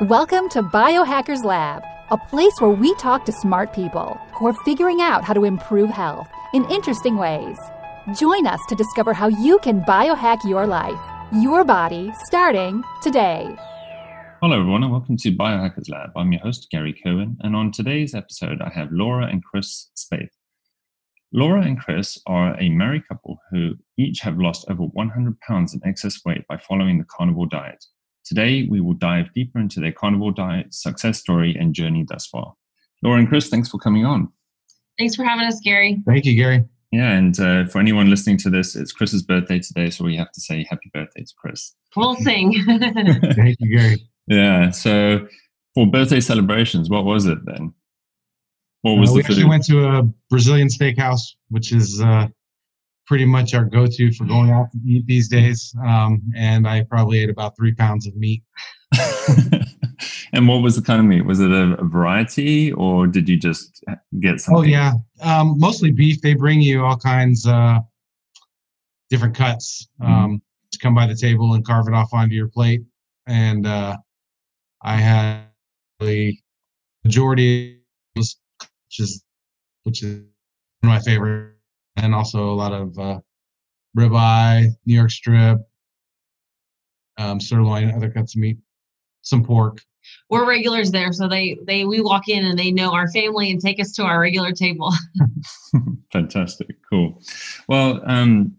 Welcome to Biohackers Lab, a place where we talk to smart people who are figuring out how to improve health in interesting ways. Join us to discover how you can biohack your life, your body, starting today. Hello, everyone, and welcome to Biohackers Lab. I'm your host, Gary Cohen, and on today's episode, I have Laura and Chris Spath. Laura and Chris are a married couple who each have lost over 100 pounds in excess weight by following the carnivore diet. Today, we will dive deeper into their carnivore diet, success story, and journey thus far. Laura and Chris, thanks for coming on. Thanks for having us, Gary. Thank you, Gary. Yeah, and uh, for anyone listening to this, it's Chris's birthday today, so we have to say happy birthday to Chris. We'll sing. Thank you, Gary. Yeah, so for birthday celebrations, what was it then? What was uh, the we actually went to a Brazilian steakhouse, which is uh, pretty much our go-to for going out to eat these days. Um, and I probably ate about three pounds of meat. and what was the kind of meat? Was it a, a variety, or did you just get something? Oh yeah, um, mostly beef. They bring you all kinds uh, different cuts. Um, Just come by the table and carve it off onto your plate. And uh, I had the majority which is which is one of my favorite, and also a lot of uh, ribeye, New York strip, um, sirloin, other cuts of meat, some pork. We're regulars there, so they they we walk in and they know our family and take us to our regular table. Fantastic, cool. Well, um,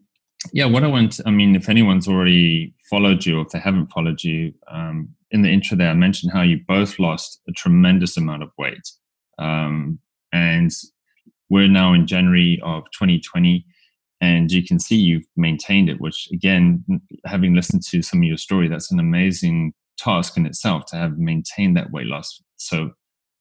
yeah, what I want, I mean, if anyone's already followed you, or if they haven't followed you, um, in the intro there, I mentioned how you both lost a tremendous amount of weight. Um, and we're now in January of 2020, and you can see you've maintained it, which, again, having listened to some of your story, that's an amazing task in itself to have maintained that weight loss so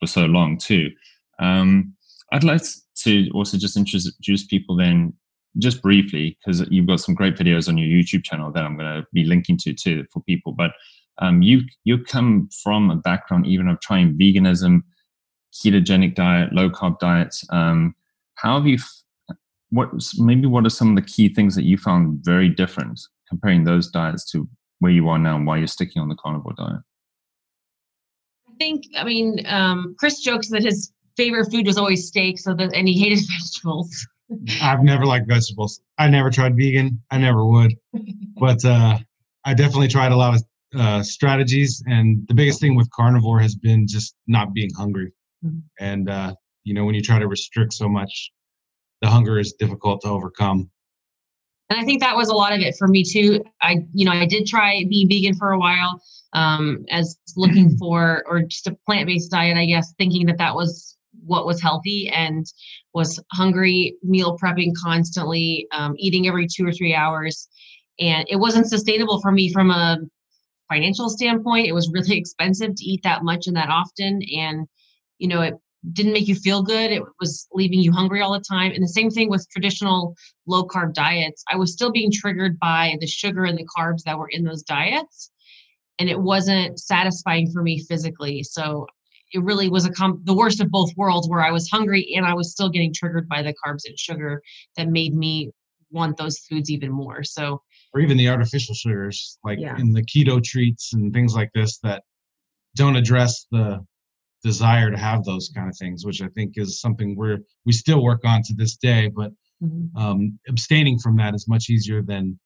for so long, too. Um, I'd like to also just introduce people then just briefly because you've got some great videos on your YouTube channel that I'm going to be linking to too for people. But um, you you come from a background even of trying veganism, ketogenic diet, low carb diets. Um, how have you? What maybe what are some of the key things that you found very different comparing those diets to where you are now and why you're sticking on the carnivore diet? I think, I mean, um, Chris jokes that his favorite food was always steak, so that and he hated vegetables. I've never liked vegetables. I never tried vegan. I never would. But uh, I definitely tried a lot of uh, strategies. And the biggest thing with carnivore has been just not being hungry. Mhm. And, uh, you know, when you try to restrict so much, the hunger is difficult to overcome. and I think that was a lot of it for me too. I, you know, I did try being vegan for a while, um, as looking for or just a plant-based diet, I guess, thinking that that was what was healthy and was hungry, meal prepping constantly, um, eating every two or three hours, and it wasn't sustainable for me from a financial standpoint. It was really expensive to eat that much and that often, and you know, it didn't make you feel good. It was leaving you hungry all the time. And the same thing with traditional low carb diets. I was still being triggered by the sugar and the carbs that were in those diets. And it wasn't satisfying for me physically. So it really was a com- the worst of both worlds where I was hungry and I was still getting triggered by the carbs and sugar that made me want those foods even more. So Or even the artificial sugars, like Yeah. in the keto treats and things like this that don't address the desire to have those kind of things, which I think is something we're we still work on to this day. But um, abstaining from that is much easier than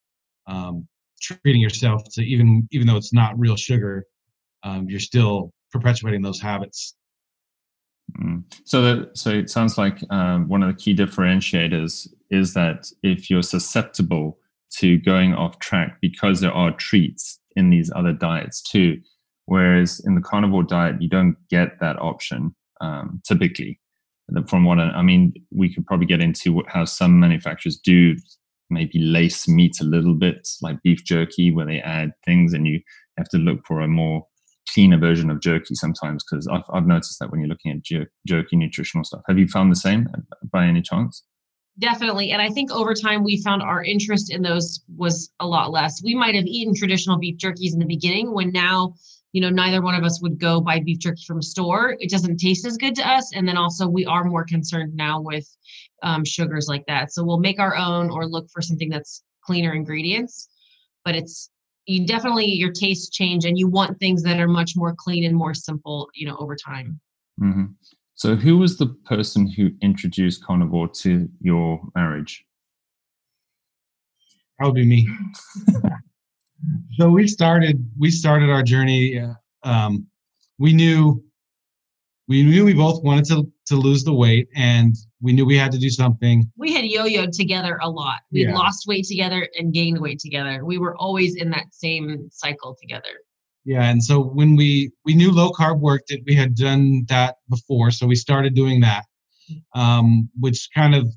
um, treating yourself to even even though it's not real sugar, um, you're still perpetuating those habits. Mm. So that so it sounds like um, one of the key differentiators is that if you're susceptible to going off track because there are treats in these other diets too, whereas in the carnivore diet you don't get that option um, typically. From what I, mean, we could probably get into how some manufacturers do maybe lace meat a little bit, like beef jerky, where they add things, and you have to look for a more cleaner version of jerky sometimes because I've, I've noticed that when you're looking at jer- jerky nutritional stuff. Have you found the same uh, by any chance? Definitely. And I think over time we found our interest in those was a lot less. We might have eaten traditional beef jerkies in the beginning when now, you know, neither one of us would go buy beef jerky from a store. It doesn't taste as good to us. And then also we are more concerned now with um, sugars like that. So we'll make our own or look for something that's cleaner ingredients. But it's you definitely your tastes change and you want things that are much more clean and more simple you know over time mm-hmm. so who was the person who introduced carnivore to your marriage that would be me so we started we started our journey uh, um, we knew we knew we both wanted to to lose the weight and we knew we had to do something. We had yo-yoed together a lot. We yeah. lost weight together and gained weight together. We were always in that same cycle together. Yeah and so when we we knew low carb worked it we had done that before so we started doing that um, which kind of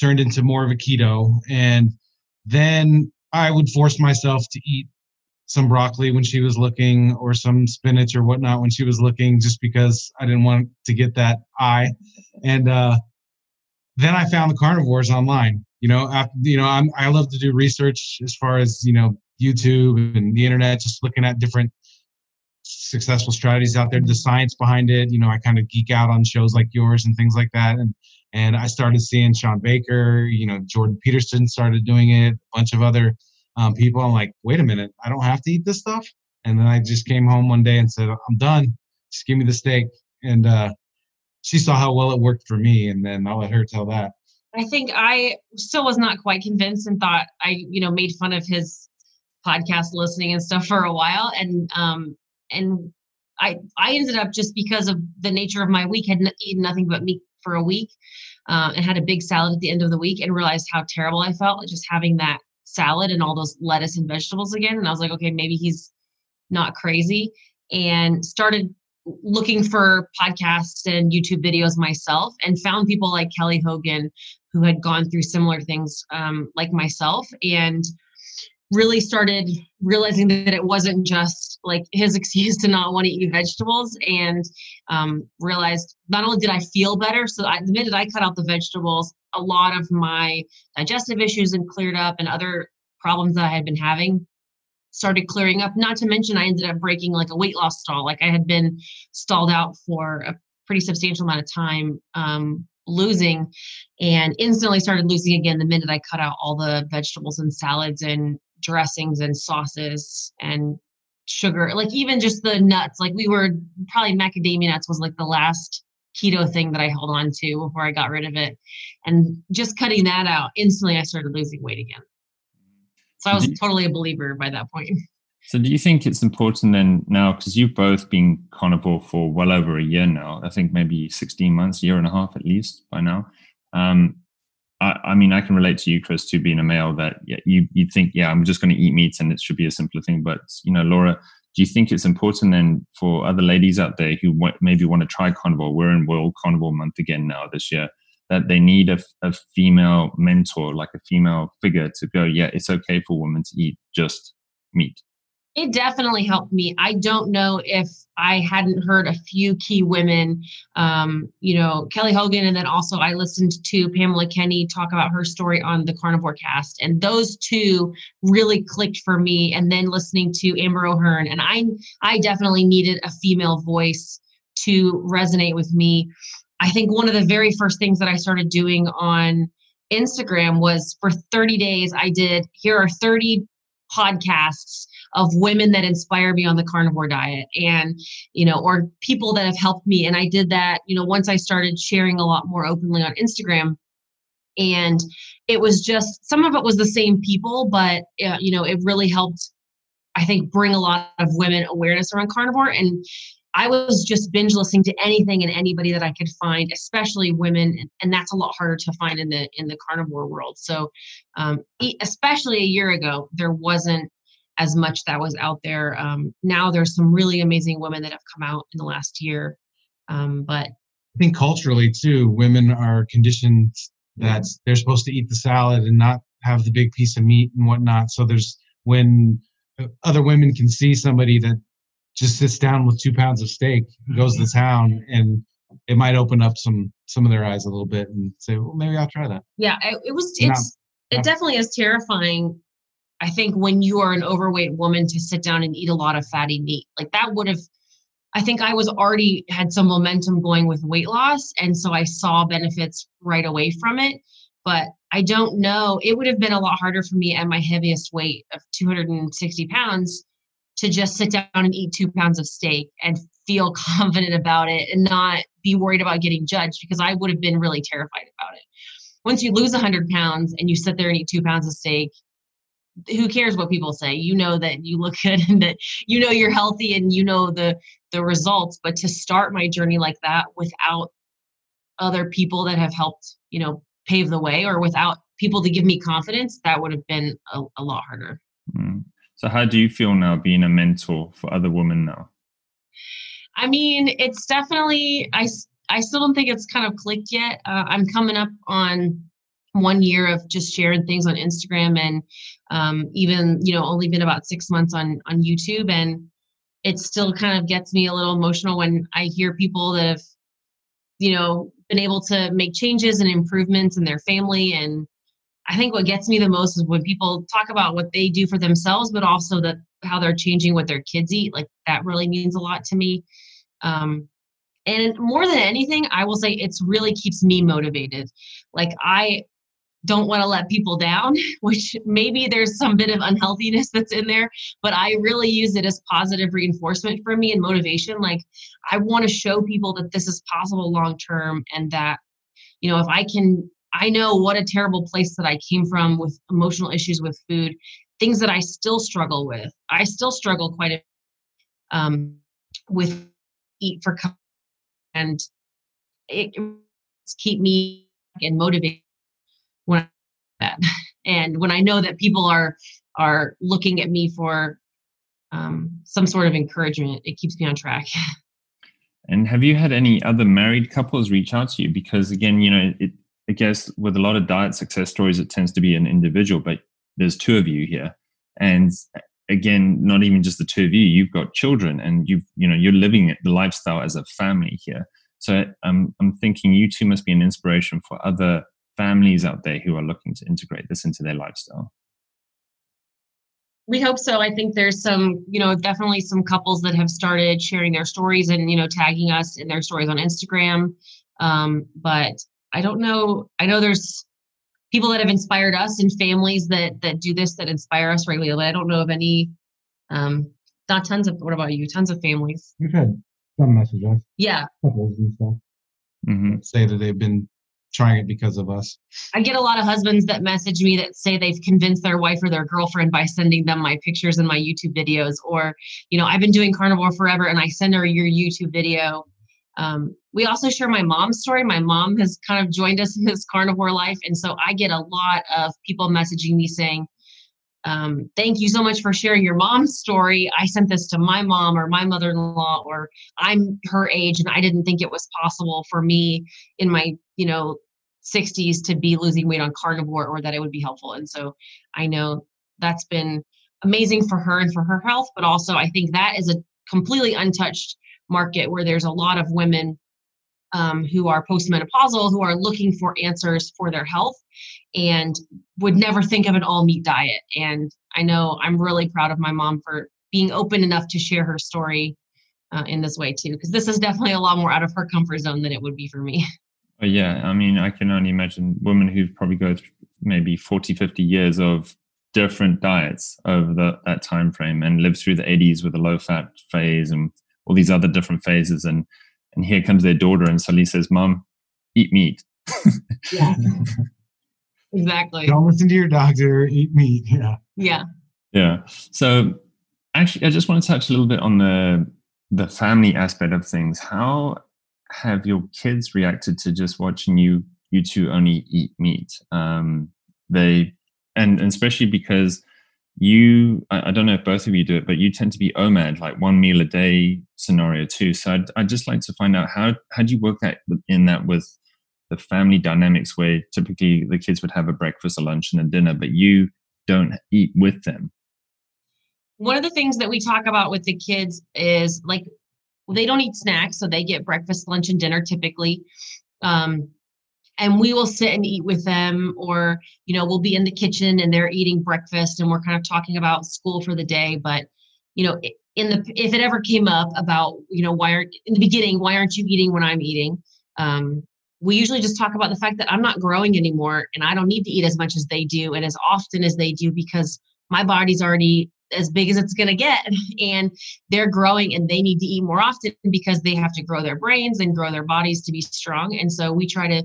turned into more of a keto. And then i would force myself to eat some broccoli when she was looking or some spinach or whatnot when she was looking just because I didn't want to get that eye. And uh, then I found the carnivores online. You know, after, you know, I'm, I love to do research as far as you know YouTube and the internet, just looking at different successful strategies out there, the science behind it. You know, I kind of geek out on shows like yours and things like that. And and I started seeing Shawn Baker. You know, Jordan Peterson started doing it. A bunch of other um, people. I'm like, wait a minute, I don't have to eat this stuff. And then I just came home one day and said, I'm done. Just give me the steak. And uh, she saw how well it worked for me, and then I'll let her tell that. I think I still was not quite convinced and thought I, you know, made fun of his podcast listening and stuff for a while. And um, and I I ended up just because of the nature of my week had n- eaten nothing but meat for a week, uh, and had a big salad at the end of the week, and realized how terrible I felt just having that salad and all those lettuce and vegetables again. And I was like, okay, maybe he's not crazy. And started looking for podcasts and YouTube videos myself and found people like Kelly Hogan who had gone through similar things um, like myself and really started realizing that it wasn't just like his excuse to not want to eat vegetables and um, realized not only did I feel better, so I, the minute I cut out the vegetables, a lot of my digestive issues and cleared up and other problems that I had been having started clearing up. Not to mention, I ended up breaking like a weight loss stall. Like I had been stalled out for a pretty substantial amount of time, um, losing, and instantly started losing again the minute I cut out all the vegetables and salads and dressings and sauces and sugar. Like even just the nuts. Like we were probably macadamia nuts was like the last keto thing that I held on to before I got rid of it. And just cutting that out, instantly I started losing weight again. So I was totally a believer by that point. So do you think it's important then now, because you've both been carnivore for well over a year now, I think maybe 16 months, year and a half at least by now. Um, I, I, mean, I can relate to you, Chris, to being a male that you, you think, yeah, I'm just going to eat meat and it should be a simpler thing. But, you know, Laura, do you think it's important then for other ladies out there who w- maybe want to try carnivore? We're in World Carnivore Month again now this year. That they need a, a female mentor, like a female figure, to go. Yeah, it's okay for women to eat just meat. It definitely helped me. I don't know if I hadn't heard a few key women, um, you know, Kelly Hogan, and then also I listened to Pamela Kenny talk about her story on the Carnivore Cast, and those two really clicked for me. And then listening to Amber O'Hearn, and I, I definitely needed a female voice to resonate with me. I think one of the very first things that I started doing on Instagram was for 30 days, I did here are 30 podcasts of women that inspire me on the carnivore diet and you know or people that have helped me. And i did that you know once i started sharing a lot more openly on instagram. And it was just some of it was the same people but uh, you know it really helped i think bring a lot of women awareness around carnivore. And I was just binge listening to anything and anybody that I could find, especially women, and that's a lot harder to find in the in the carnivore world. So, um, especially a year ago, there wasn't as much that was out there. Um, now there's some really amazing women that have come out in the last year. Um, but I think culturally too, women are conditioned that they're supposed to eat the salad and not have the big piece of meat and whatnot. So there's when uh, other women can see somebody that just sits down with two pounds of steak, goes to town, and it might open up some some of their eyes a little bit and say, well, maybe I'll try that. Yeah, it, it was. It's not, it definitely is terrifying I think when you are an overweight woman to sit down and eat a lot of fatty meat, like that would have, I think I was already had some momentum going with weight loss. And so I saw benefits right away from it. but I don't know. It would have been a lot harder for me at my heaviest weight of 260 pounds to just sit down and eat two pounds of steak and feel confident about it and not be worried about getting judged because I would have been really terrified about it. Once you lose 100 pounds and you sit there and eat two pounds of steak, who cares what people say? You know that you look good and that you know you're healthy and you know the the results. But to start my journey like that without other people that have helped, you know, pave the way or without people to give me confidence, that would have been a, a lot harder. Mm. So, how do you feel now being a mentor for other women now? I mean, it's definitely, I, I still don't think it's kind of clicked yet. Uh, I'm coming up on one year of just sharing things on Instagram and um, even, you know, only been about six months on, on YouTube. And it still kind of gets me a little emotional when I hear people that have, you know, been able to make changes and improvements in their family. And I think what gets me the most is when people talk about what they do for themselves, but also that how they're changing what their kids eat. Like that really means a lot to me. Um, and more than anything, I will say it's really keeps me motivated. Like I don't want to let people down, which maybe there's some bit of unhealthiness that's in there, but I really use it as positive reinforcement for me and motivation. Like, I want to show people that this is possible long term and that, you know, if I can, I know what a terrible place that I came from with emotional issues with food, things that I still struggle with. I still struggle quite a um, with eat for comfort and it keep me and motivated when that. And when I know that people are are looking at me for um, some sort of encouragement, it keeps me on track. And have you had any other married couples reach out to you? Because again, you know, it, I guess with a lot of diet success stories, it tends to be an individual, but there's two of you here, and again, not even just the two of you. You've got children, and you've you know you're living the lifestyle as a family here. So I'm I'm thinking you two must be an inspiration for other families out there who are looking to integrate this into their lifestyle? We hope so. I think there's some, you know, definitely some couples that have started sharing their stories and, you know, tagging us in their stories on Instagram. Um, but I don't know. I know there's people that have inspired us and families that that do this that inspire us regularly. But I don't know of any. Um, not tons of. What about you? Tons of families. We've had some messages. Yeah. Couples and stuff. Mm-hmm. Say that they've been trying it because of us. I get a lot of husbands that message me that say they've convinced their wife or their girlfriend by sending them my pictures and my YouTube videos. Or, you know, I've been doing carnivore forever and I send her your YouTube video. Um, we also share my mom's story. My mom has kind of joined us in this carnivore life. And so I get a lot of people messaging me saying, um, thank you so much for sharing your mom's story. I sent this to my mom or my mother in law, or I'm her age and I didn't think it was possible for me in my you know 60s to be losing weight on carnivore or that it would be helpful and so i know that's been amazing for her and for her health but also i think that is a completely untouched market where there's a lot of women um, who are postmenopausal who are looking for answers for their health and would never think of an all meat diet and i know i'm really proud of my mom for being open enough to share her story uh, in this way too because this is definitely a lot more out of her comfort zone than it would be for me But yeah, I mean, I can only imagine women who've probably go through maybe 40, 50 years of different diets over the, that time frame and live through the 80s with a low fat phase and all these other different phases. And and here comes their daughter and suddenly says, Mom, eat meat. yeah. exactly. Don't listen to your doctor, eat meat. Yeah. Yeah. Yeah. So actually I just want to touch a little bit on the the family aspect of things. How have your kids reacted to just watching you you two only eat meat? Um, they and, and especially because you I, I, don't know if both of you do it, but you tend to be OMAD, like one meal a day scenario too. So I'd, I'd just like to find out how how do you work that in that with the family dynamics where typically the kids would have a breakfast, a lunch, and a dinner, but you don't eat with them. One of the things that we talk about with the kids is like they don't eat snacks, so they get breakfast, lunch, and dinner typically. Um, and we will sit and eat with them, or you know, we'll be in the kitchen and they're eating breakfast, and we're kind of talking about school for the day. But you know, in the if it ever came up about you know why aren't in the beginning why aren't you eating when I'm eating? Um, we usually just talk about the fact that I'm not growing anymore and I don't need to eat as much as they do and as often as they do because my body's already as big as it's going to get and they're growing and they need to eat more often because they have to grow their brains and grow their bodies to be strong and so we try to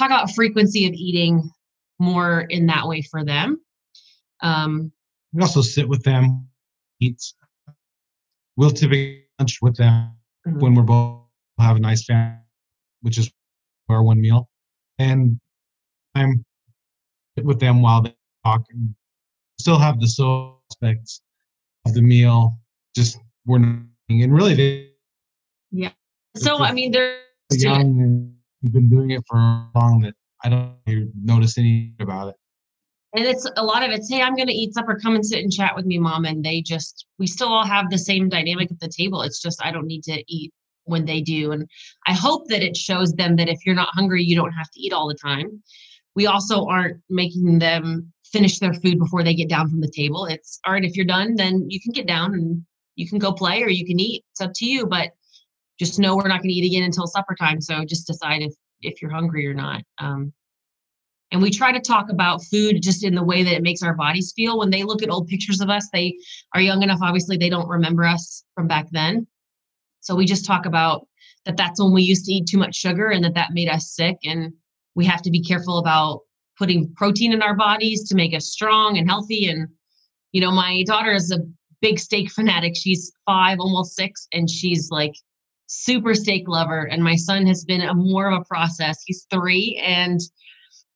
talk about frequency of eating more in that way for them. Um, we also sit with them eat we'll typically lunch with them mm-hmm. when we're both have a nice family which is our one meal. And i'm with them while they talk and still have the social aspects of the meal just we're not and really they yeah. So i mean they're young you've been doing it for long that i don't notice anything about it. And it's a lot of it's hey i'm going to eat supper. Come and sit and chat with me mom. And they just we still all have the same dynamic at the table. It's just i don't need to eat when they do. And i hope that it shows them that if you're not hungry you don't have to eat all the time. We also aren't making them finish their food before they get down from the table. It's all right if you're done then you can get down and you can go play or you can eat. It's up to you. But just know we're not going to eat again until supper time so just decide if if you're hungry or not um, and we try to talk about food just in the way that it makes our bodies feel. When they look at old pictures of us they are young enough obviously they don't remember us from back then. So we just talk about that that's when we used to eat too much sugar and that that made us sick and we have to be careful about putting protein in our bodies to make us strong and healthy and you know my daughter is a big steak fanatic. She's 5 almost 6 and she's like super steak lover and my son has been a more of a process he's 3 and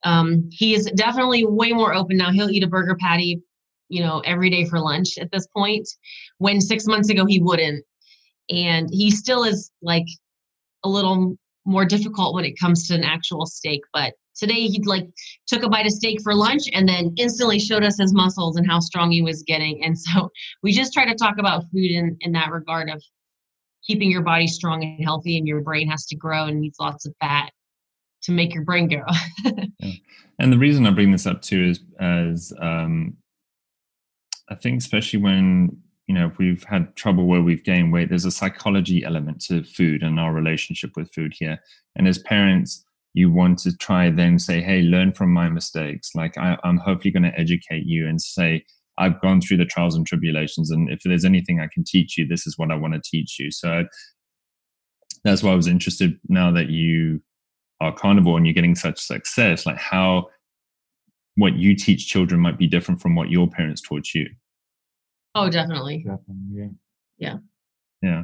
um, he is definitely way more open now. He'll eat a burger patty, you know, every day for lunch at this point. When six months ago he wouldn't, and he still is like a little more difficult when it comes to an actual steak. But today he like took a bite of steak for lunch and then instantly showed us his muscles and how strong he was getting. And so we just try to talk about food in in that regard of keeping your body strong and healthy and your brain has to grow and needs lots of fat to make your brain grow. yeah. And the reason I bring this up too is as um, I think especially when you know if we've had trouble where we've gained weight, there's a psychology element to food and our relationship with food here. And as parents, you want to try then say, "Hey, learn from my mistakes." Like I, I'm hopefully going to educate you and say, I've gone through the trials and tribulations, and if there's anything I can teach you, this is what I want to teach you. So that's why I was interested now that you are carnivore and you're getting such success like how what you teach children might be different from what your parents taught you. Oh definitely. Definitely yeah. Yeah. Yeah.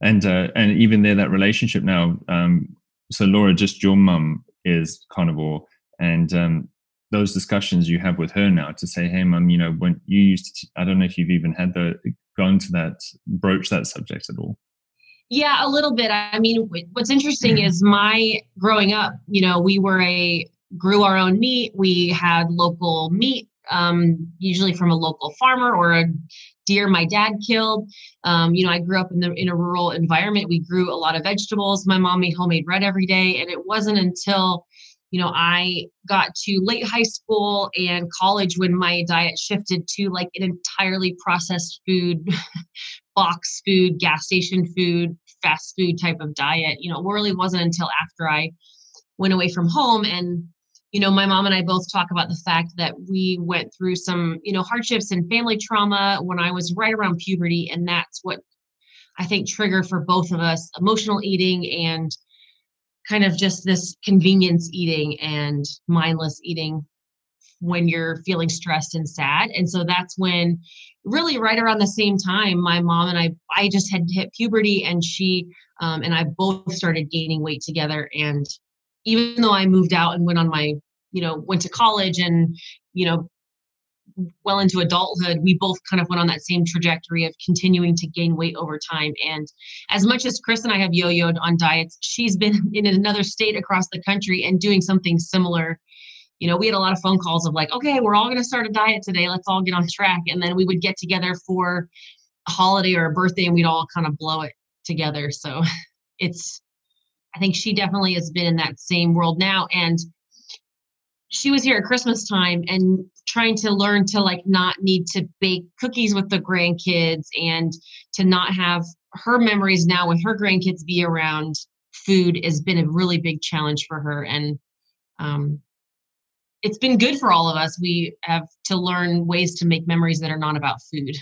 And uh and even there that relationship now um so laura just your mum is carnivore and um those discussions you have with her now to say hey mum you know when you used to i don't know if you've even had the gone to that broach that subject at all yeah, a little bit. I mean, what's interesting is my growing up, you know, we were a grew our own meat. We had local meat, um, usually from a local farmer or a deer my dad killed. Um, you know, I grew up in the in a rural environment. We grew a lot of vegetables. My mom made homemade bread every day, and it wasn't until you know i got to late high school and college when my diet shifted to like an entirely processed food box food, gas station food, fast food type of diet. You know, it really wasn't until after I went away from home and you know my mom and i both talk about the fact that we went through some you know hardships and family trauma when i was right around puberty and that's what i think triggered for both of us emotional eating and kind of just this convenience eating and mindless eating when you're feeling stressed and sad. And so that's when really right around the same time, my mom and I, I just had hit puberty and she um, and I both started gaining weight together. And even though I moved out and went on my, you know, went to college and, you know, well into adulthood, we both kind of went on that same trajectory of continuing to gain weight over time. And as much as Chris and I have yo yoed on diets, she's been in another state across the country and doing something similar you know, we had a lot of phone calls of like, okay, we're all going to start a diet today. Let's all get on track. And then we would get together for a holiday or a birthday and we'd all kind of blow it together. So it's, I think she definitely has been in that same world now. And she was here at Christmas time and trying to learn to like not need to bake cookies with the grandkids and to not have her memories now with her grandkids be around food has been a really big challenge for her. And um, it's been good for all of us. We have to learn ways to make memories that are not about food.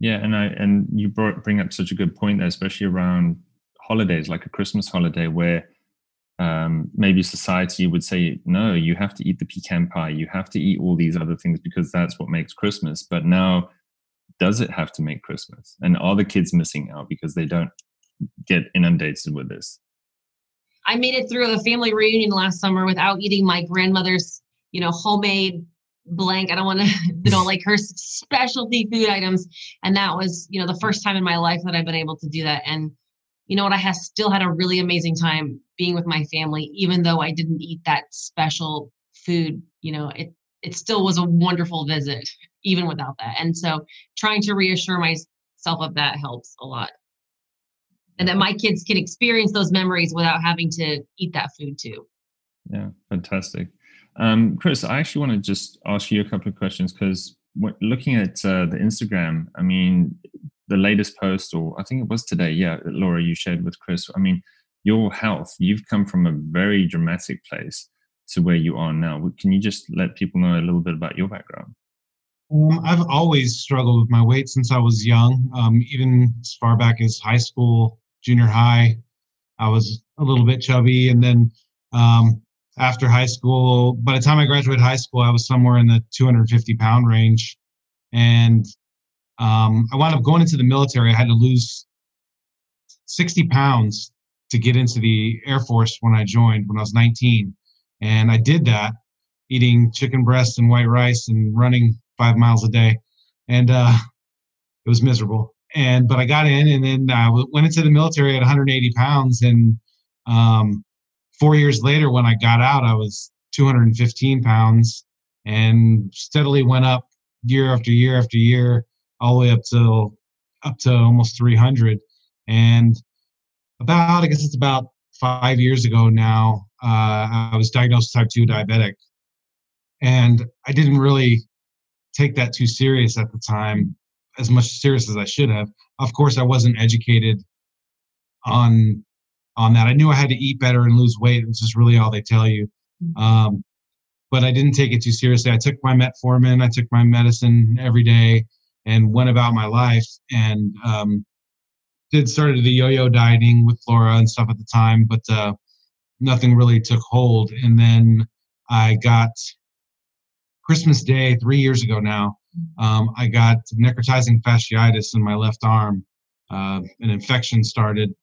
Yeah and i and you brought, bring up such a good point there especially around holidays like a christmas holiday where um, maybe society would say no you have to eat the pecan pie you have to eat all these other things because that's what makes christmas but now does it have to make christmas and are the kids missing out because they don't get inundated with this I made it through a family reunion last summer without eating my grandmother's, you know, homemade blank. I don't want to, you know, like her specialty food items. And that was, you know, the first time in my life that I've been able to do that. And you know what? I have still had a really amazing time being with my family, even though I didn't eat that special food. You know, it it still was a wonderful visit, even without that. And so, trying to reassure myself of that helps a lot and that my kids can experience those memories without having to eat that food too. Yeah, fantastic. Um, Chris, I actually want to just ask you a couple of questions because looking at uh, the Instagram, I mean, the latest post, or I think it was today, yeah, Laura, you shared with Chris. I mean, your health, you've come from a very dramatic place to where you are now. Can you just let people know a little bit about your background? Um, I've always struggled with my weight since I was young, um, even as far back as high school junior high, I was a little bit chubby, and then um, after high school, by the time I graduated high school, I was somewhere in the 250 pound range, and um, I wound up going into the military. I had to lose 60 pounds to get into the Air Force when I joined when I was 19, and I did that eating chicken breast and white rice and running five miles a day, and uh, it was miserable. And but I got in and then I went into the military at 180 pounds. And um, four years later when I got out I was 215 pounds and steadily went up year after year after year all the way up to up to almost 300 and about I guess it's about five years ago now uh, I was diagnosed as type 2 diabetic and I didn't really take that too serious at the time as much serious as I should have. Of course, I wasn't educated on on that. I knew I had to eat better and lose weight, which is really all they tell you. Mm-hmm. Um, but I didn't take it too seriously. I took my metformin, I took my medicine every day, and went about my life. And um, did started the yo-yo dieting with Laura and stuff at the time, but uh, nothing really took hold. And then I got Christmas Day three years ago now um, I got necrotizing fasciitis in my left arm. Uh, an infection started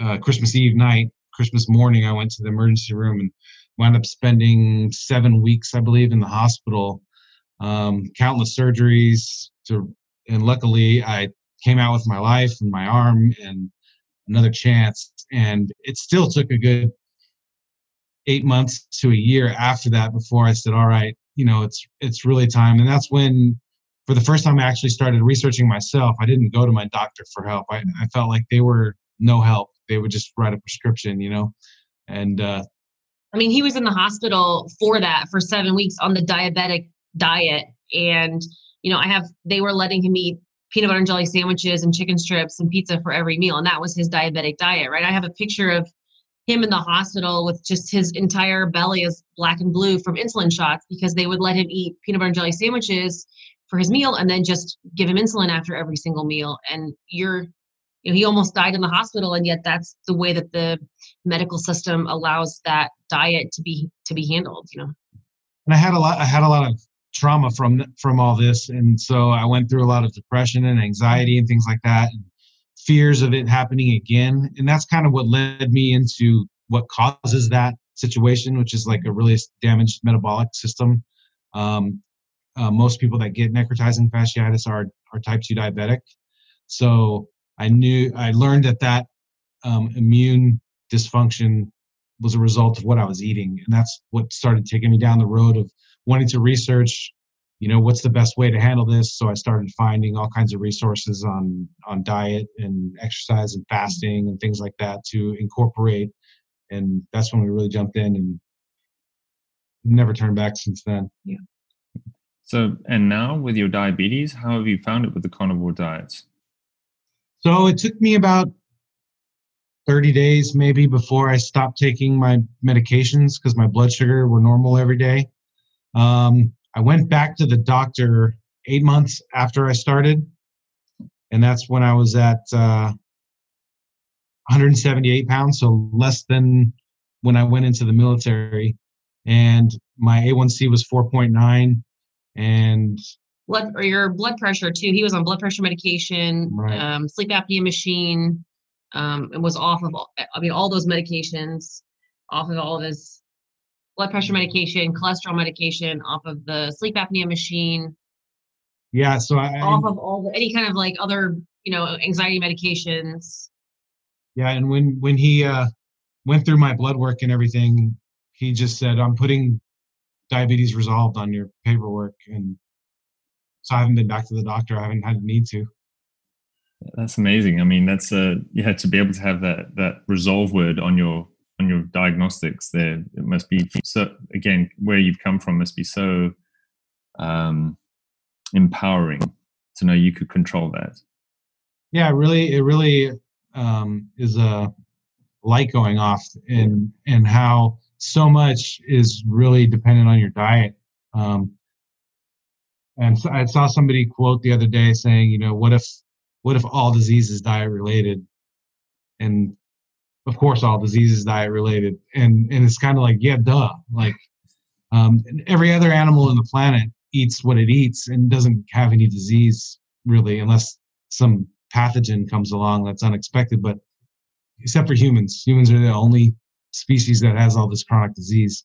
uh, Christmas Eve night. Christmas morning, I went to the emergency room and wound up spending seven weeks, I believe, in the hospital. Um, countless surgeries to, and luckily, I came out with my life and my arm and another chance. And it still took a good eight months to a year after that before I said, "All right, you know it's it's really time. And that's when for the first time i actually started researching myself. I didn't go to my doctor for help. I, I felt like they were no help. They would just write a prescription you know? And uh i mean he was in the hospital for that for seven weeks on the diabetic diet and you know i have they were letting him eat peanut butter and jelly sandwiches and chicken strips and pizza for every meal and that was his diabetic diet right? I have a picture of him in the hospital with just his entire belly is black and blue from insulin shots because they would let him eat peanut butter and jelly sandwiches for his meal and then just give him insulin after every single meal. And you're you know he almost died in the hospital and yet that's the way that the medical system allows that diet to be to be handled you know? And i had a lot i had a lot of trauma from from all this and so i went through a lot of depression and anxiety and things like that and fears of it happening again. And that's kind of what led me into what causes that situation, which is like a really damaged metabolic system. Um, uh, most people that get necrotizing fasciitis are, are type 2 diabetic. So I knew, I learned that that um, immune dysfunction was a result of what I was eating. And that's what started taking me down the road of wanting to research you know what's the best way to handle this? So i started finding all kinds of resources on on diet and exercise and fasting and things like that to incorporate. And that's when we really jumped in and never turned back since then. Yeah. So and now with your diabetes how have you found it with the carnivore diets? So it took me about 30 days maybe before I stopped taking my medications because my blood sugar were normal every day. Um, I went back to the doctor eight months after I started, and that's when I was at uh, 178 pounds, so less than when I went into the military. And my A1C was 4.9, and blood or your blood pressure too. He was on blood pressure medication, Right. um, sleep apnea machine, um, and was off of all, I mean all those medications, off of all of his blood pressure medication, cholesterol medication, off of the sleep apnea machine, yeah, so I, off of all the, any kind of like other you know anxiety medications. Yeah, and when when he uh, went through my blood work and everything, he just said, "I'm putting diabetes resolved on your paperwork," and so I haven't been back to the doctor. I haven't had a need to. That's amazing. I mean, that's a yeah to be able to have that that resolve word on your on your diagnostics. There, it must be so. Again, where you've come from must be so um, empowering to know you could control that. Yeah, really, it really um, is a light going off, and and how so much is really dependent on your diet. Um, and so I saw somebody quote the other day saying, you know, what if what if all disease is diet related? And of course, all disease is diet related, and and it's kind of like, yeah, duh. Like um, every other animal on the planet eats what it eats and doesn't have any disease really, unless some pathogen comes along that's unexpected. But except for humans, humans are the only species that has all this chronic disease,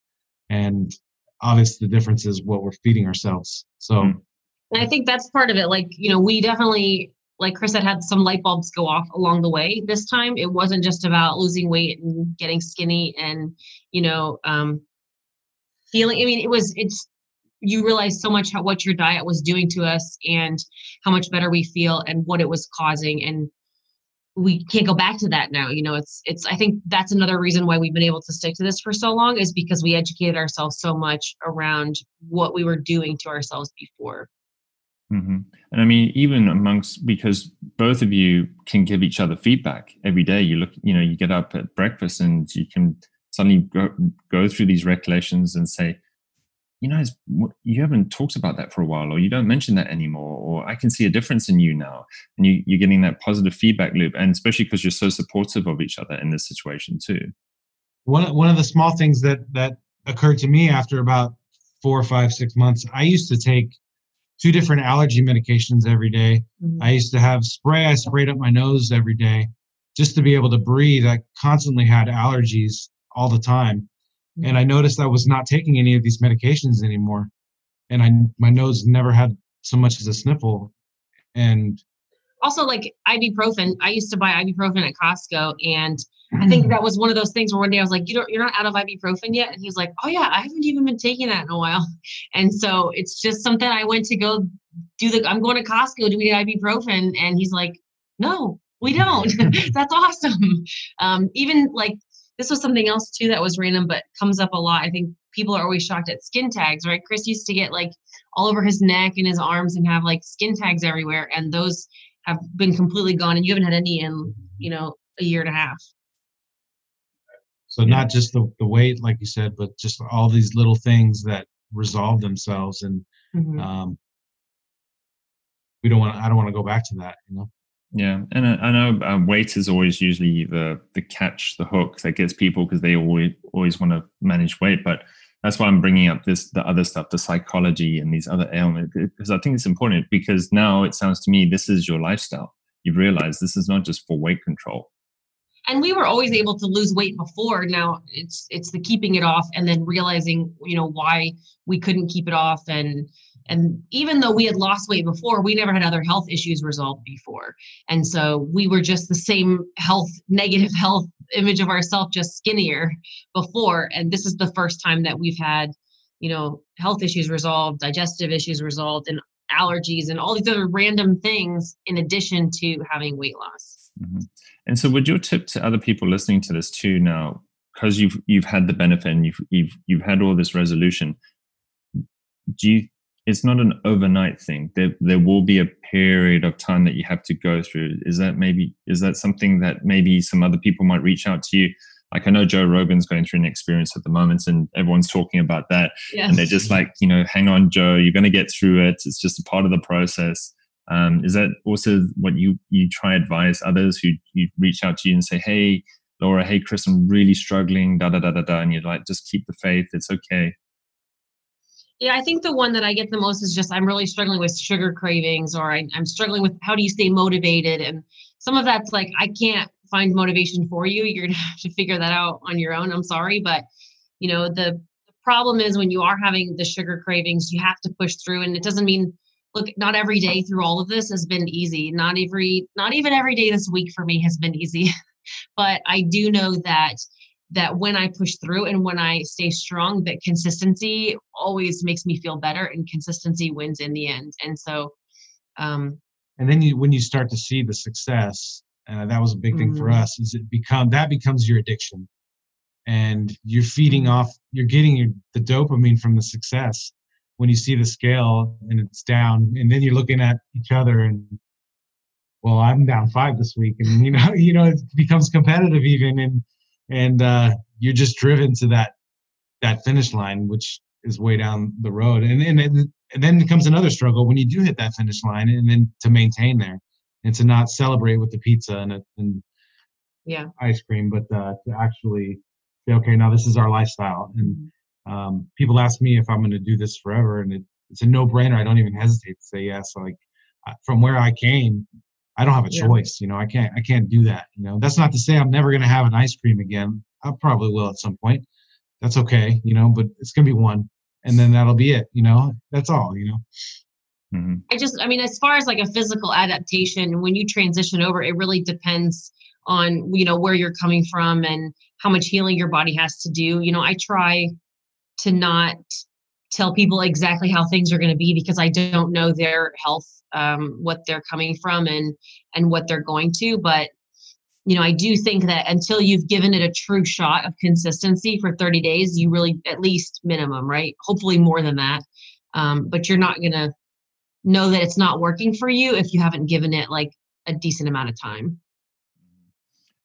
and obviously the difference is what we're feeding ourselves. So. Mm. And I think that's part of it. Like, you know, we definitely, like Chris had, had some light bulbs go off along the way this time. It wasn't just about losing weight and getting skinny and, you know, um, feeling, I mean, it was, it's, you realize so much how, what your diet was doing to us and how much better we feel and what it was causing. And we can't go back to that now. You know, it's, it's, I think that's another reason why we've been able to stick to this for so long is because we educated ourselves so much around what we were doing to ourselves before. Hmm And I mean, even amongst because both of you can give each other feedback every day. You look, you know, you get up at breakfast and you can suddenly go, go through these recollections and say, you know, you haven't talked about that for a while, or you don't mention that anymore, or I can see a difference in you now, and you, you're getting that positive feedback loop, and especially because you're so supportive of each other in this situation too. one one of the small things that that occurred to me after about four or five six months i used to take two different allergy medications every day. Mm-hmm. I used to have spray i sprayed up my nose every day just to be able to breathe. I constantly had allergies all the time. And i mm-hmm. noticed i was not taking any of these medications anymore. And i my nose never had so much as a sniffle. And also like ibuprofen. I used to buy ibuprofen at Costco, and I think that was one of those things where one day I was like, "You don't, you're not out of ibuprofen yet," and he's like, "Oh yeah, I haven't even been taking that in a while." And so it's just something I went to go do the. I'm going to Costco. Do we need ibuprofen? And he's like, "No, we don't. That's awesome." Um, even like this was something else too that was random, but comes up a lot. I think people are always shocked at skin tags, right? Chris used to get like all over his neck and his arms and have like skin tags everywhere, and those have been completely gone and you haven't had any in you know a year and a half so not just the, the weight like you said but just all these little things that resolve themselves and Mhm. um, we don't want i don't want to go back to that you know Yeah, and I, I know um, weight is always usually the the catch, the hook that gets people because they always always want to manage weight. But that's why I'm bringing up this the other stuff, the psychology and these other ailments, because I think it's important. Because now it sounds to me this is your lifestyle. You've realized this is not just for weight control. And we were always able to lose weight before. Now it's it's the keeping it off and then realizing you know why we couldn't keep it off. And and even though we had lost weight before we never had other health issues resolved before. And so we were just the same health negative health image of ourselves just skinnier before. And this is the first time that we've had you know health issues resolved digestive issues resolved and allergies and all these other random things in addition to having weight loss. Mhm. And so, would your tip to other people listening to this too now, because you've you've had the benefit and you've you've you've had all this resolution, do you it's not an overnight thing. There there will be a period of time that you have to go through. Is that maybe is that something that maybe some other people might reach out to you? Like I know Joe Rogan's going through an experience at the moment, and everyone's talking about that, yes. and they're just like, you know, hang on, Joe, you're going to get through it. It's just a part of the process. Um, is that also what you you try advise others who you reach out to you and say, hey, Laura, hey, Chris, I'm really struggling, da da da da da, and you're like, just keep the faith. It's okay. Yeah, I think the one that I get the most is just I'm really struggling with sugar cravings, or I, am struggling with how do you stay motivated, and some of that's like I can't find motivation for you. You're gonna have to figure that out on your own. I'm sorry, but you know the problem is when you are having the sugar cravings, you have to push through, and it doesn't mean look not every day through all of this has been easy. Not every not even every day this week for me has been easy, but I do know that that when I push through and when I stay strong, that consistency always makes me feel better and consistency wins in the end. And so, um, and then you, when you start to see the success, uh, that was a big thing mm-hmm. for us is it become, that becomes your addiction and you're feeding mm-hmm. off, you're getting your, the dopamine from the success when you see the scale and it's down and then you're looking at each other and well, I'm down five this week and you know, you know, it becomes competitive even. And, and uh, you're just driven to that that finish line, which is way down the road. And and, and then comes another struggle when you do hit that finish line, and then to maintain there and to not celebrate with the pizza and, and yeah ice cream, but uh, to actually say, okay, now this is our lifestyle. And mm-hmm. Um, people ask me if I'm going to do this forever, and it, it's a no-brainer. I don't even hesitate to say yes. Like from where I came, I don't have a yeah. choice. You know, I can't I can't do that. You know, that's not to say I'm never going to have an ice cream again. I probably will at some point. That's okay. You know, but it's going to be one, and then that'll be it. You know, that's all. You know. Mm-hmm. I just, I mean, as far as like a physical adaptation, when you transition over, it really depends on you know where you're coming from and how much healing your body has to do. You know, I try to not tell people exactly how things are going to be because I don't know their health um, what they're coming from and and what they're going to but you know i do think that until you've given it a true shot of consistency for 30 days you really at least minimum right? Hopefully more than that um, but you're not going to know that it's not working for you if you haven't given it like a decent amount of time.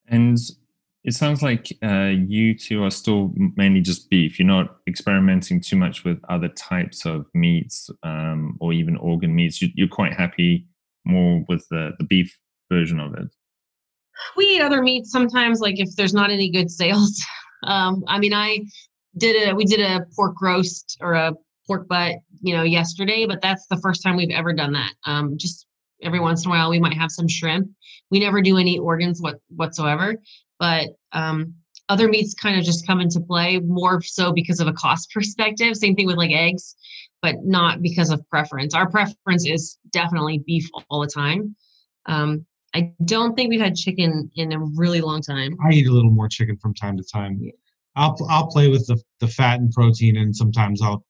And it sounds like uh, you two are still mainly just beef. You're not experimenting too much with other types of meats um, or even organ meats. You, are quite happy more with the, the beef version of it. We eat other meats sometimes, like if there's not any good sales. Um, I mean, I did a we did a pork roast or a pork butt, you know, yesterday, but that's the first time we've ever done that. Um, just every once in a while, we might have some shrimp. We never do any organs what, whatsoever but um, other meats kind of just come into play more so because of a cost perspective. Same thing with like eggs, but not because of preference. Our preference is definitely beef all the time. Um, I don't think we've had chicken in a really long time. I eat a little more chicken from time to time. I'll I'll play with the the fat and protein, and sometimes I'll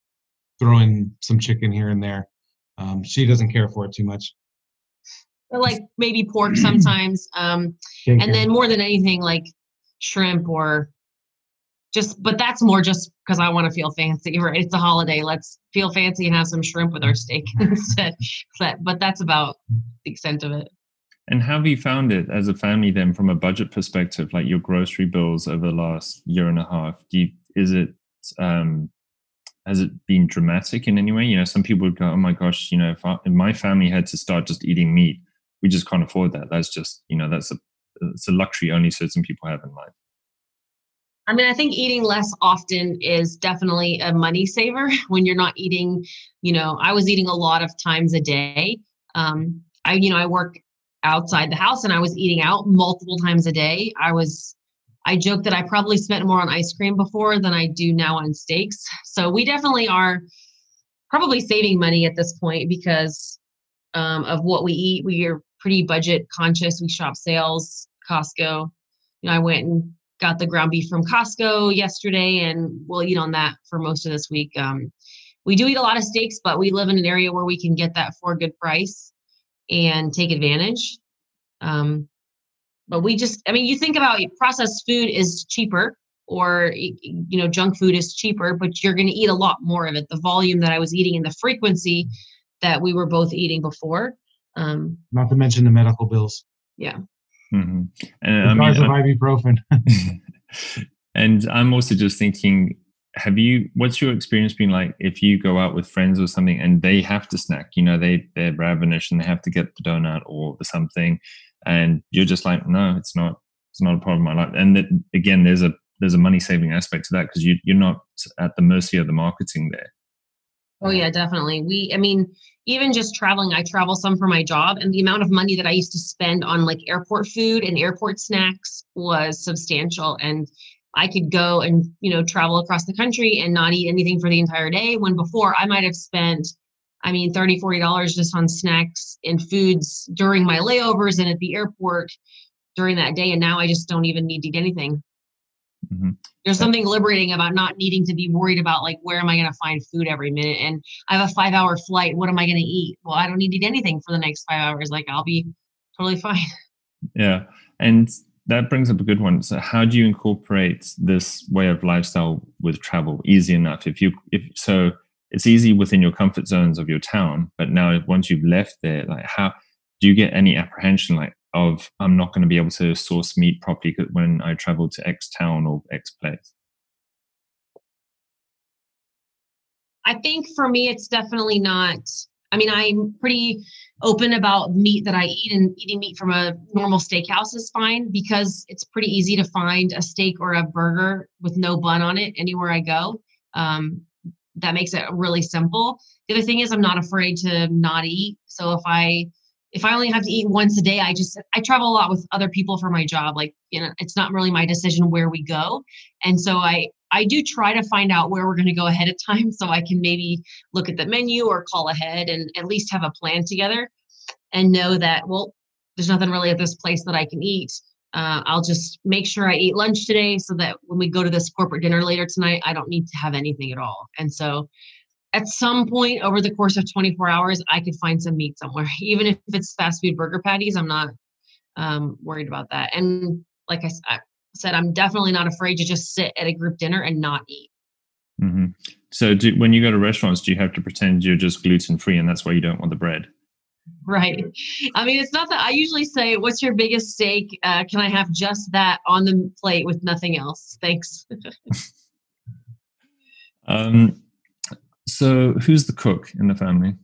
throw in some chicken here and there. Um, she doesn't care for it too much like maybe pork sometimes. Um, and then more than anything, like shrimp or just, but that's more just because I want to feel fancy, right? It's a holiday. Let's feel fancy and have some shrimp with our steak instead. But, but that's about the extent of it. And how have you found it as a family then from a budget perspective, like your grocery bills over the last year and a half? Do you, is it, um, has it been dramatic in any way? You know, some people would go, "Oh my gosh, you know, if, I, if my family had to start just eating meat, we just can't afford that. That's just you know that's a it's a luxury only certain people have in life. I mean, I think eating less often is definitely a money saver when you're not eating. You know, I was eating a lot of times a day. Um, I, you know, I work outside the house and I was eating out multiple times a day. I was, I joke that I probably spent more on ice cream before than I do now on steaks. So we definitely are probably saving money at this point because um, of what we eat. We are pretty budget conscious. We shop sales, Costco. You know, I went and got the ground beef from Costco yesterday, and we'll eat on that for most of this week. Um, we do eat a lot of steaks, but we live in an area where we can get that for a good price and take advantage. Um, but we just, I mean, you think about it, processed food is cheaper or you know junk food is cheaper but you're going to eat a lot more of it the volume that i was eating and the frequency that we were both eating before um, not to mention the medical bills. Yeah. Mm-hmm. and I mean, of ibuprofen. And i'm also just thinking have you what's your experience been like if you go out with friends or something and they have to snack you know they they're ravenous and they have to get the donut or the something and you're just like no it's not it's not a problem i like and that, again there's a there's a money saving aspect to that because you you're not at the mercy of the marketing there oh yeah definitely we i mean even just traveling i travel some for my job and the amount of money that i used to spend on like airport food and airport snacks was substantial and I could go and, you know, travel across the country and not eat anything for the entire day when before I might have spent, I mean, 30, 40 dollars just on snacks and foods during my layovers and at the airport during that day. And now I just don't even need to eat anything. Mm-hmm. There's something liberating about not needing to be worried about like where am I going to find food every minute and I have a 5 hour flight what am I going to eat well I don't need to eat anything for the next 5 hours like I'll be totally fine yeah and that brings up a good one. So, how do you incorporate this way of lifestyle with travel? Easy enough. If you, if so, it's easy within your comfort zones of your town. But now, once you've left there, like how do you get any apprehension, like of I'm not going to be able to source meat properly when I travel to X town or X place? I think for me, it's definitely not I mean, I'm pretty open about meat that I eat, and eating meat from a normal steakhouse is fine because it's pretty easy to find a steak or a burger with no bun on it anywhere I go. Um, that makes it really simple. The other thing is, I'm not afraid to not eat. So if I if I only have to eat once a day, I just I travel a lot with other people for my job. Like you know, it's not really my decision where we go, and so I I do try to find out where we're going to go ahead of time so I can maybe look at the menu or call ahead and at least have a plan together and know that, well, there's nothing really at this place that I can eat. Uh, I'll just make sure I eat lunch today so that when we go to this corporate dinner later tonight, I don't need to have anything at all. And so at some point over the course of 24 hours, I could find some meat somewhere. Even if it's fast food burger patties, I'm not um, worried about that. And like I, said, I'm definitely not afraid to just sit at a group dinner and not eat. Mm-hmm. So, do, when you go to restaurants, do you have to pretend you're just gluten free and that's why you don't want the bread? Right. I mean, it's not that I usually say, What's your biggest steak? Uh, can I have just that on the plate with nothing else? Thanks. um, so, who's the cook in the family?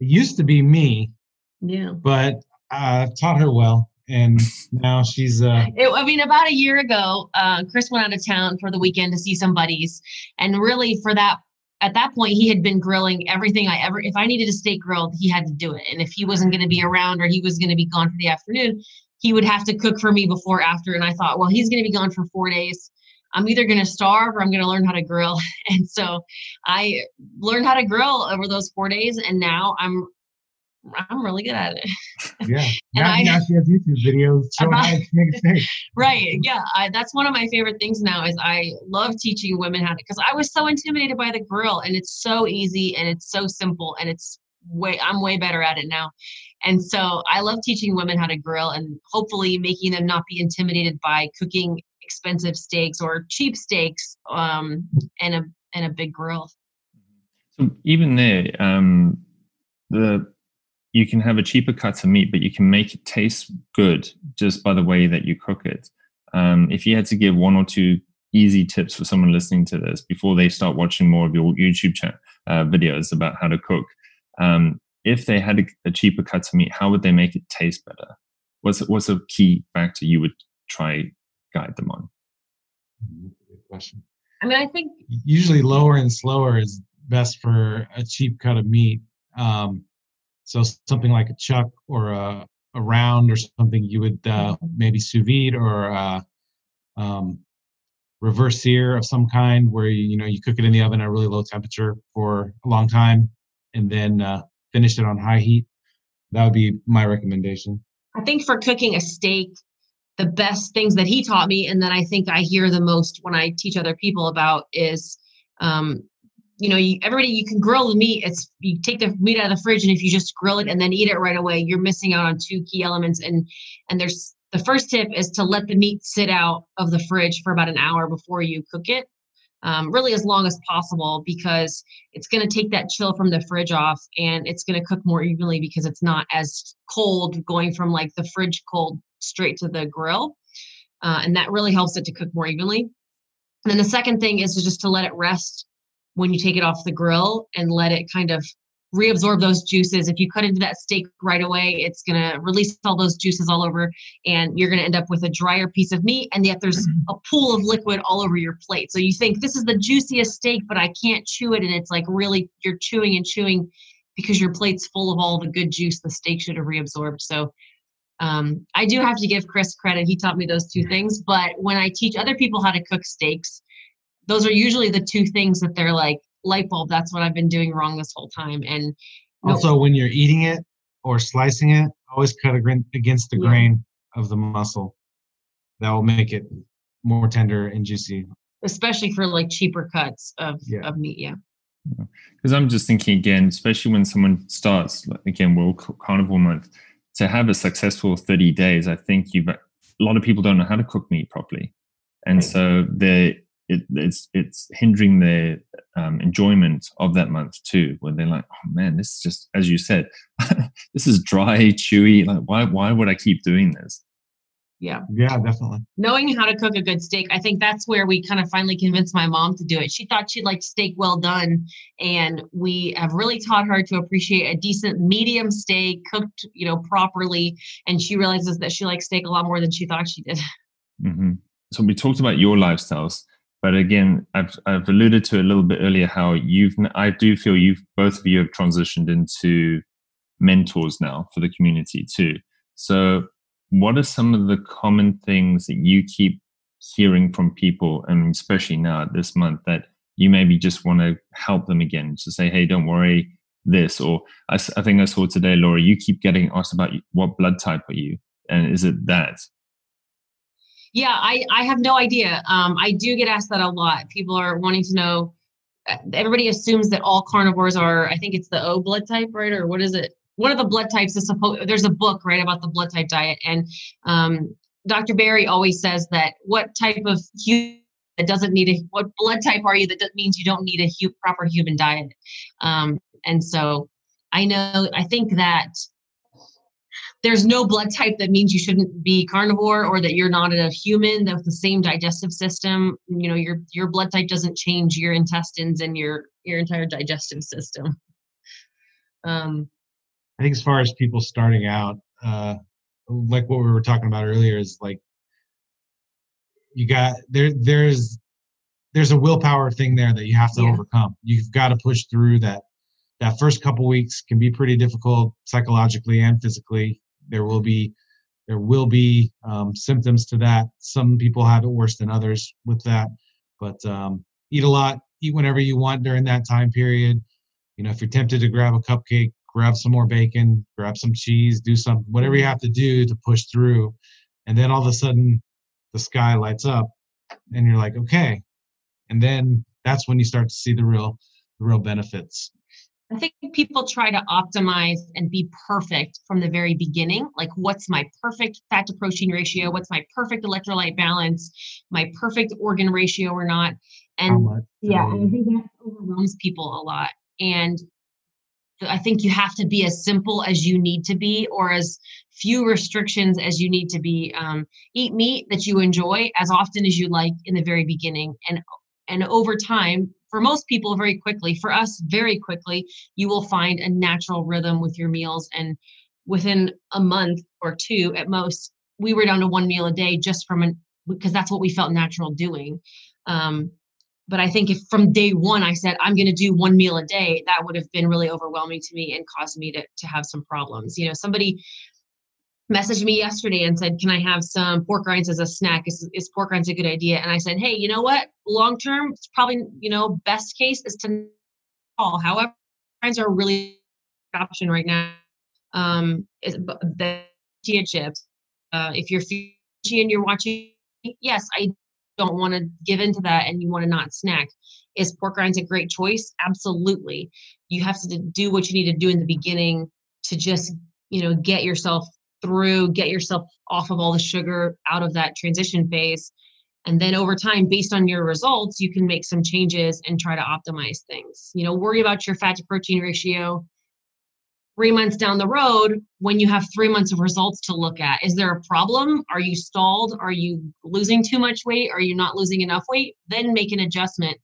It used to be me. Yeah. But I uh, taught her well and now she's uh it, i mean about a year ago uh chris went out of town for the weekend to see some buddies and really for that at that point he had been grilling everything i ever if i needed a steak grilled he had to do it and if he wasn't going to be around or he was going to be gone for the afternoon he would have to cook for me before after and i thought well he's going to be gone for four days i'm either going to starve or i'm going to learn how to grill and so i learned how to grill over those four days and now i'm I'm really good at it. Yeah. and now, I, now she has YouTube videos showing how to make steak. Right. Yeah. I, that's one of my favorite things now is I love teaching women how to, because I was so intimidated by the grill and it's so easy and it's so simple and it's way, I'm way better at it now. And so I love teaching women how to grill and hopefully making them not be intimidated by cooking expensive steaks or cheap steaks um, and a, and a big grill. So even there, um, the you can have a cheaper cut of meat, but you can make it taste good just by the way that you cook it. Um, if you had to give one or two easy tips for someone listening to this before they start watching more of your YouTube uh, videos about how to cook, um, if they had a, a, cheaper cut of meat, how would they make it taste better? What's what's a key factor you would try guide them on? Good question. I mean, I think usually lower and slower is best for a cheap cut of meat. Um, so something like a chuck or a, a round or something you would uh, mm-hmm. maybe sous vide or uh, um, reverse sear of some kind where you, you know you cook it in the oven at a really low temperature for a long time and then uh, finish it on high heat. That would be my recommendation. I think for cooking a steak, the best things that he taught me, and that I think I hear the most when I teach other people about is um, you know, you, everybody you can grill the meat. It's you take the meat out of the fridge, and if you just grill it and then eat it right away, you're missing out on two key elements. And and there's the first tip is to let the meat sit out of the fridge for about an hour before you cook it um, really as long as possible because it's going to take that chill from the fridge off and it's going to cook more evenly because it's not as cold going from like the fridge cold straight to the grill. Uh, and that really helps it to cook more evenly. And then the second thing is to just to let it rest when you take it off the grill and let it kind of reabsorb those juices. If you cut into that steak right away, it's going to release all those juices all over, and you're going to end up with a drier piece of meat, and yet there's mm-hmm. a pool of liquid all over your plate. So you think this is the juiciest steak, but I can't chew it, and it's like really you're chewing and chewing because your plate's full of all the good juice the steak should have reabsorbed. So um, I do have to give Chris credit. He taught me those two things. But when I teach other people how to cook steaks, those are usually the two things that they're like, light bulb that's what i've been doing wrong this whole time and also no, when you're eating it or slicing it always cut against the yeah. grain of the muscle that will make it more tender and juicy especially for like cheaper cuts of, yeah. of meat yeah because i'm just thinking again especially when someone starts again world carnivore month to have a successful 30 days i think you've a lot of people don't know how to cook meat properly and right. so they it, it's it's hindering their um, enjoyment of that month too. When they're like, "Oh man, this is just as you said, this is dry, chewy. Like, why why would I keep doing this?" Yeah, yeah, definitely. Knowing how to cook a good steak, I think that's where we kind of finally convinced my mom to do it. She thought she'd like steak well done, and we have really taught her to appreciate a decent medium steak cooked, you know, properly. And she realizes that she likes steak a lot more than she thought she did. Mm-hmm. So we talked about your lifestyles but again, I've, I've alluded to a little bit earlier how you've, I do feel you've, both of you have transitioned into mentors now for the community too. So, what are some of the common things that you keep hearing from people, and especially now this month, that you maybe just want to help them again to say, hey, don't worry, this. Or I, I think I saw today, Laura, you keep getting asked about what blood type are you? And is it that? Yeah, I, I have no idea. Um, I do get asked that a lot. People are wanting to know. Uh, everybody assumes that all carnivores are. I think it's the O blood type, right? Or what is it? One of the blood types is supposed. There's a book right about the blood type diet, and um, Dr. Berry always says that what type of human that doesn't need a what blood type are you that means you don't need a hu- proper human diet. Um, and so I know I think that there's no blood type that means you shouldn't be carnivore or that you're not a human with the same digestive system you know your your blood type doesn't change your intestines and your your entire digestive system um i think as far as people starting out uh like what we were talking about earlier is like you got there there's there's a willpower thing there that you have to yeah. overcome you've got to push through that that first couple weeks can be pretty difficult psychologically and physically there will be there will be um, symptoms to that. Some people have it worse than others with that, but um, eat a lot, eat whenever you want during that time period. You know, if you're tempted to grab a cupcake, grab some more bacon, grab some cheese, do some whatever you mm-hmm. have to do to push through, and then all of a sudden the sky lights up, and you're like, okay, and then that's when you start to see the real the real benefits. I think people try to optimize and be perfect from the very beginning. Like, what's my perfect fat to protein ratio? What's my perfect electrolyte balance? My perfect organ ratio or not? And yeah, I um think that overwhelms people a lot. And I think you have to be as simple as you need to be, or as few restrictions as you need to be. Um, eat meat that you enjoy as often as you like in the very beginning, and and over time for most people very quickly for us very quickly you will find a natural rhythm with your meals and within a month or two at most we were down to one meal a day just from an because that's what we felt natural doing um, but i think if from day one i said i'm going to do one meal a day that would have been really overwhelming to me and caused me to, to have some problems you know somebody messaged me yesterday and said, Can I have some pork rinds as a snack? Is, is pork rinds a good idea? And I said, Hey, you know what? Long term, it's probably, you know, best case is to call. However, rinds are a really option right now. Um, is the chia chips. Uh, if you're and you're watching, yes, I don't want to give into that and you want to not snack. Is pork rinds a great choice? Absolutely. You have to do what you need to do in the beginning to just, you know, get yourself through, get yourself off of all the sugar, out of that transition phase. And then over time, based on your results, you can make some changes and try to optimize things. You know, worry about your fat to protein ratio three months down the road when you have three months of results to look at. Is there a problem? Are you stalled? Are you losing too much weight? Are you not losing enough weight? Then make an adjustment.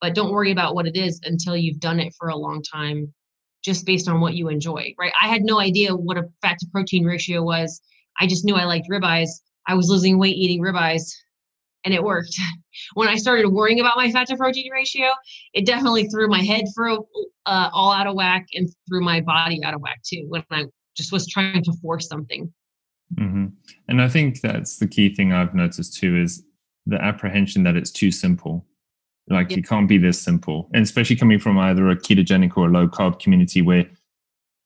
But don't worry about what it is until you've done it for a long time, just based on what you enjoy, right? I had no idea what a fat to protein ratio was. I just knew I liked ribeyes. I was losing weight eating ribeyes and it worked. When I started worrying about my fat to protein ratio, it definitely threw my head for uh, all out of whack and threw my body out of whack too. When I just was trying to force something. Mm-hmm. And I think that's the key thing I've noticed too is the apprehension that it's too simple. Like yeah. it can't be this simple, and especially coming from either a ketogenic or a low carb community where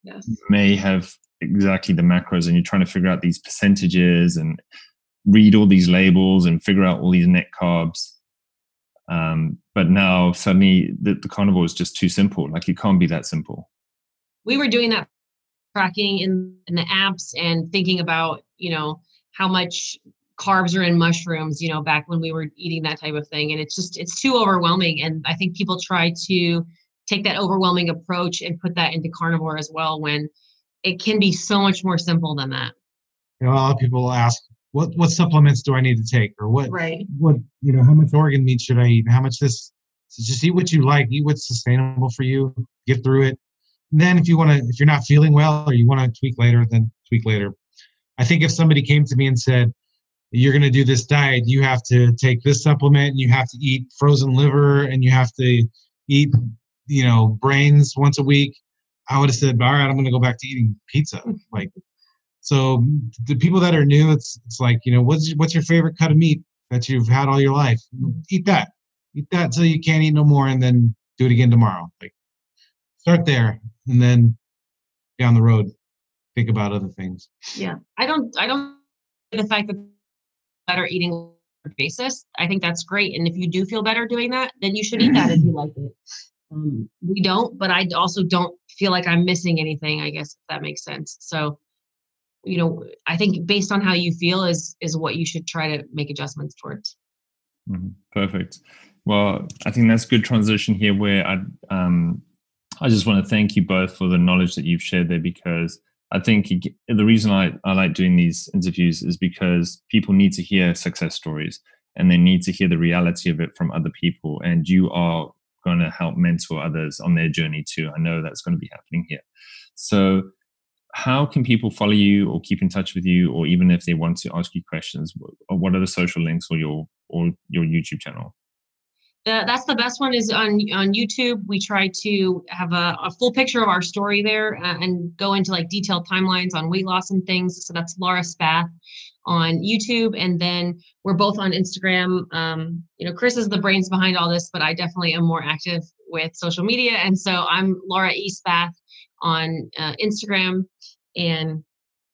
yes. you may have exactly the macros and you're trying to figure out these percentages and read all these labels and figure out all these net carbs. Um, but now suddenly the, the carnivore is just too simple. Like it can't be that simple. We were doing that tracking in, in the apps and thinking about, you know, how much carbs are in mushrooms, you know, back when we were eating that type of thing. And it's just, it's too overwhelming. And I think people try to take that overwhelming approach and put that into carnivore as well when it can be so much more simple than that. You know, a lot of people ask, what what supplements do I need to take? Or what right. what you know how much organ meat should I eat? How much this so just eat what you like eat what's sustainable for you get through it. And then if you want to if you're not feeling well or you want to tweak later then tweak later. I think if somebody came to me and said you're going to do this diet you have to take this supplement and you have to eat frozen liver and you have to eat you know brains once a week I would have said all right I'm going to go back to eating pizza. Like so the people that are new, it's it's like you know what's what's your favorite cut of meat that you've had all your life? Eat that, eat that until you can't eat no more, and then do it again tomorrow. Like start there, and then down the road, think about other things. Yeah, I don't I don't the fact that better eating basis. I think that's great, and if you do feel better doing that, then you should eat that if you like it. Um, we don't, but I also don't feel like I'm missing anything. I guess if that makes sense. So you know i think based on how you feel is is what you should try to make adjustments towards. Mm-hmm. perfect. Well i think that's good transition here where i um i just want to thank you both for the knowledge that you've shared there because i think the reason i, I like doing these interviews is because people need to hear success stories and they need to hear the reality of it from other people and you are going to help mentor others on their journey too. I know that's going to be happening here. So how can people follow you or keep in touch with you or even if they want to ask you questions what are the social links or your or your youtube channel? Uh, that's the best one is on on youtube. We try to have a, a full picture of our story there uh, and go into like detailed timelines on weight loss and things. So that's laura spath on youtube and then we're both on instagram. Um, you know chris is the brains behind all this but i definitely am more active with social media and so i'm laura e. Spath on uh, Instagram. And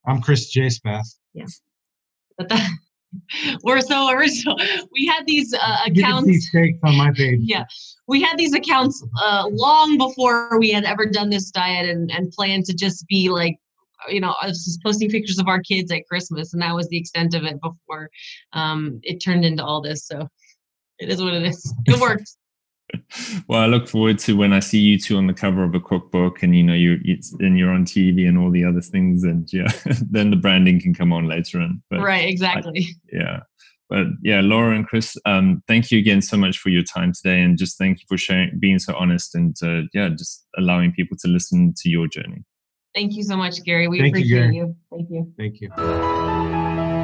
I'm Chris J. Spath. Yeah. But that, we're so original. We had these uh, accounts. These on my page. Yeah, we had these accounts uh, long before we had ever done this diet and and planned to just be like, you know, I was just posting pictures of our kids at Christmas, and that was the extent of it before um, it turned into all this. So it is what it is. It works well, I look forward to when I see you two on the cover of a cookbook, and you know you and you're on TV and all the other things, and yeah, then the branding can come on later on. But right, exactly. I, yeah, but yeah, Laura and Chris, um, thank you again so much for your time today, and just thank you for sharing, being so honest, and uh, yeah, just allowing people to listen to your journey. Thank you so much, Gary. We thank appreciate you, you. Thank you. Thank you.